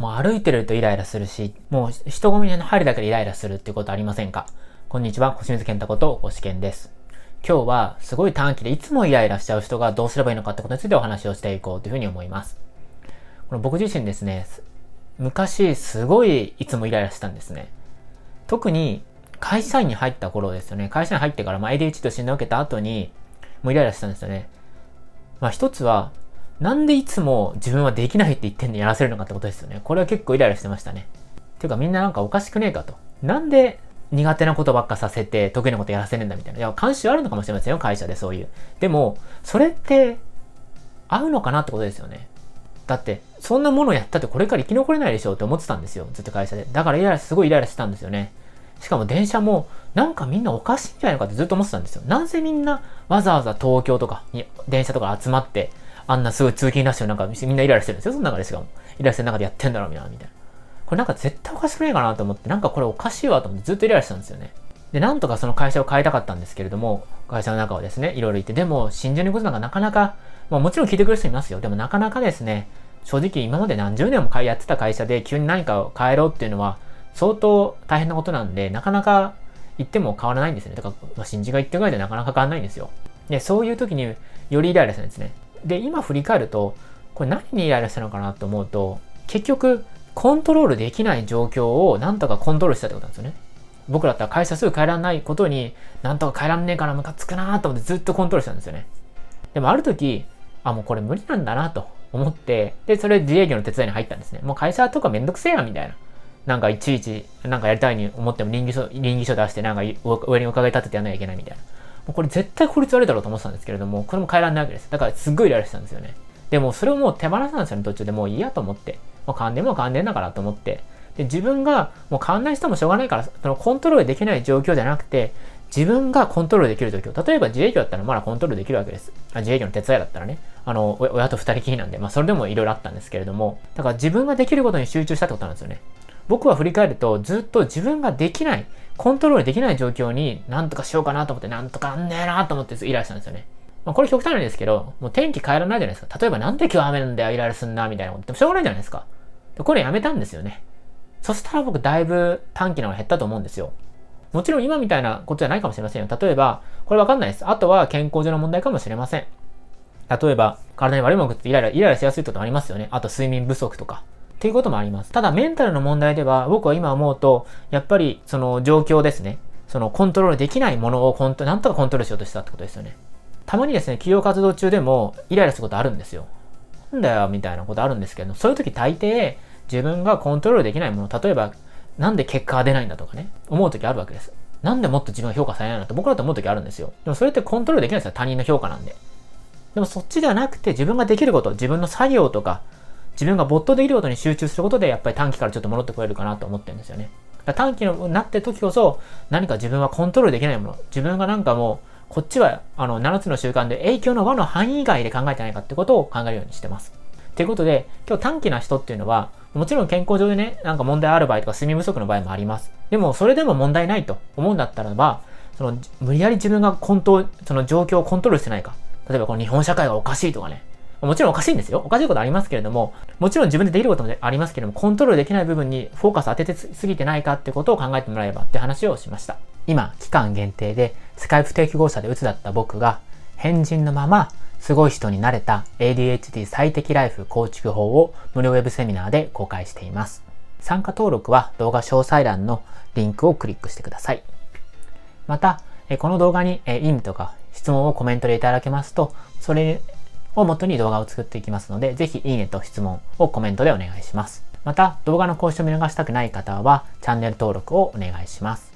もう歩いてるとイライラするし、もう人混みに入るだけでイライラするっていうことありませんか？こんにちは、小清水健太こと星健です。今日はすごい短期でいつもイライラしちゃう人がどうすればいいのかってことについてお話をしていこうというふうに思います。この僕自身ですね、昔すごいいつもイライラしたんですね。特に会社員に入った頃ですよね。会社に入ってから、まあ、ADHD と診断を受けた後に、もうイライラしたんですよね。まあ一つは、なんでいつも自分はできないって言ってんでやらせるのかってことですよね。これは結構イライラしてましたね。ていうかみんななんかおかしくねえかと。なんで苦手なことばっかさせて得意なことやらせるんだみたいな。いや、慣習あるのかもしれませんよ、会社でそういう。でも、それって合うのかなってことですよね。だって、そんなものやったってこれから生き残れないでしょうって思ってたんですよ。ずっと会社で。だからイライラ、すごいイライラしてたんですよね。しかも電車も、なんかみんなおかしいんじゃないのかってずっと思ってたんですよ。なぜみんなわざわざ東京とかに電車とか集まって、あんなすごい通勤ラッシュなんかみんなイライラしてるんですよ。その中でしかも。イライラしてる中でやってんだろうみたいな。これなんか絶対おかしくないかなと思って、なんかこれおかしいわと思ってずっとイライラしてたんですよね。で、なんとかその会社を変えたかったんですけれども、会社の中はですね、いろいろ言って、でも、信じることなんかなかなか、まあもちろん聞いてくれる人いますよ。でもなかなかですね、正直今まで何十年もやってた会社で急に何かを変えろっていうのは、相当大変なことなんで、なかなか言っても変わらないんですね。だから、まあ、新人が言ってぐらいでなかなか変わらないんですよ。で、そういう時によりイライラするんですね。で、今振り返ると、これ何にイライラしたのかなと思うと、結局、コントロールできない状況をなんとかコントロールしたってことなんですよね。僕だったら会社すぐ帰らないことになんとか帰らんねえからムカつくなーと思ってずっとコントロールしたんですよね。でもある時、あ、もうこれ無理なんだなと思って、で、それ自営業の手伝いに入ったんですね。もう会社とかめんどくせえやみたいな。なんかいちいちなんかやりたいに思っても倫理書、書出してなんか上におかげ立ててやんなきゃいけないみたいな。これ絶対効率悪いだろうと思ってたんですけれども、これも変えられないわけです。だからすっごいイライラしてたんですよね。でもそれをもう手放したんですよね、途中でもういいやと思って。もう変わんでも変わんでんだからと思って。で、自分がもう変わんない人もしょうがないから、そのコントロールできない状況じゃなくて、自分がコントロールできる状況。例えば自営業だったらまだコントロールできるわけです。あ自営業の手伝いだったらね。あの、親と二人きりなんで、まあそれでもいろいろあったんですけれども、だから自分ができることに集中したってことなんですよね。僕は振り返ると、ずっと自分ができない、コントロールできない状況に何とかしようかなと思って、なんとかあんねえなと思ってイライラしたんですよね。まあ、これ極端なんですけど、もう天気変えられないじゃないですか。例えばなんで今日雨なんだよ、イライラすんな、みたいなことってしょうがないじゃないですか。これやめたんですよね。そしたら僕だいぶ短期なのが減ったと思うんですよ。もちろん今みたいなことじゃないかもしれませんよ。例えば、これわかんないです。あとは健康上の問題かもしれません。例えば、体に悪いものってイライラ、イライラしやすいことありますよね。あと睡眠不足とか。っていうこともあります。ただメンタルの問題では、僕は今思うと、やっぱりその状況ですね。そのコントロールできないものをコント、なんとかコントロールしようとしたってことですよね。たまにですね、企業活動中でもイライラすることあるんですよ。なんだよ、みたいなことあるんですけど、そういう時大抵自分がコントロールできないもの、例えば、なんで結果が出ないんだとかね、思う時あるわけです。なんでもっと自分が評価されないのって僕だと思う時あるんですよ。でもそれってコントロールできないんですよ、他人の評価なんで。でもそっちではなくて自分ができること、自分の作業とか、自分が没頭できることに集中することで、やっぱり短期からちょっと戻ってこれるかなと思ってるんですよね。短期になって時こそ、何か自分はコントロールできないもの、自分がなんかもう、こっちは、あの、7つの習慣で影響の輪の範囲以外で考えてないかってことを考えるようにしてます。ということで、今日短期な人っていうのは、もちろん健康上でね、なんか問題ある場合とか睡眠不足の場合もあります。でも、それでも問題ないと思うんだったらば、その、無理やり自分がコントその状況をコントロールしてないか。例えば、この日本社会がおかしいとかね。もちろんおかしいんですよ。おかしいことありますけれども、もちろん自分でできることもありますけれども、コントロールできない部分にフォーカス当ててすぎてないかってことを考えてもらえばって話をしました。今、期間限定でスカイプ定期合社で鬱だった僕が、変人のまますごい人になれた ADHD 最適ライフ構築法を無料ウェブセミナーで公開しています。参加登録は動画詳細欄のリンクをクリックしてください。また、この動画に意味とか質問をコメントでいただけますと、それを元に動画を作っていきますので、ぜひいいねと質問をコメントでお願いします。また、動画の更新を見逃したくない方は、チャンネル登録をお願いします。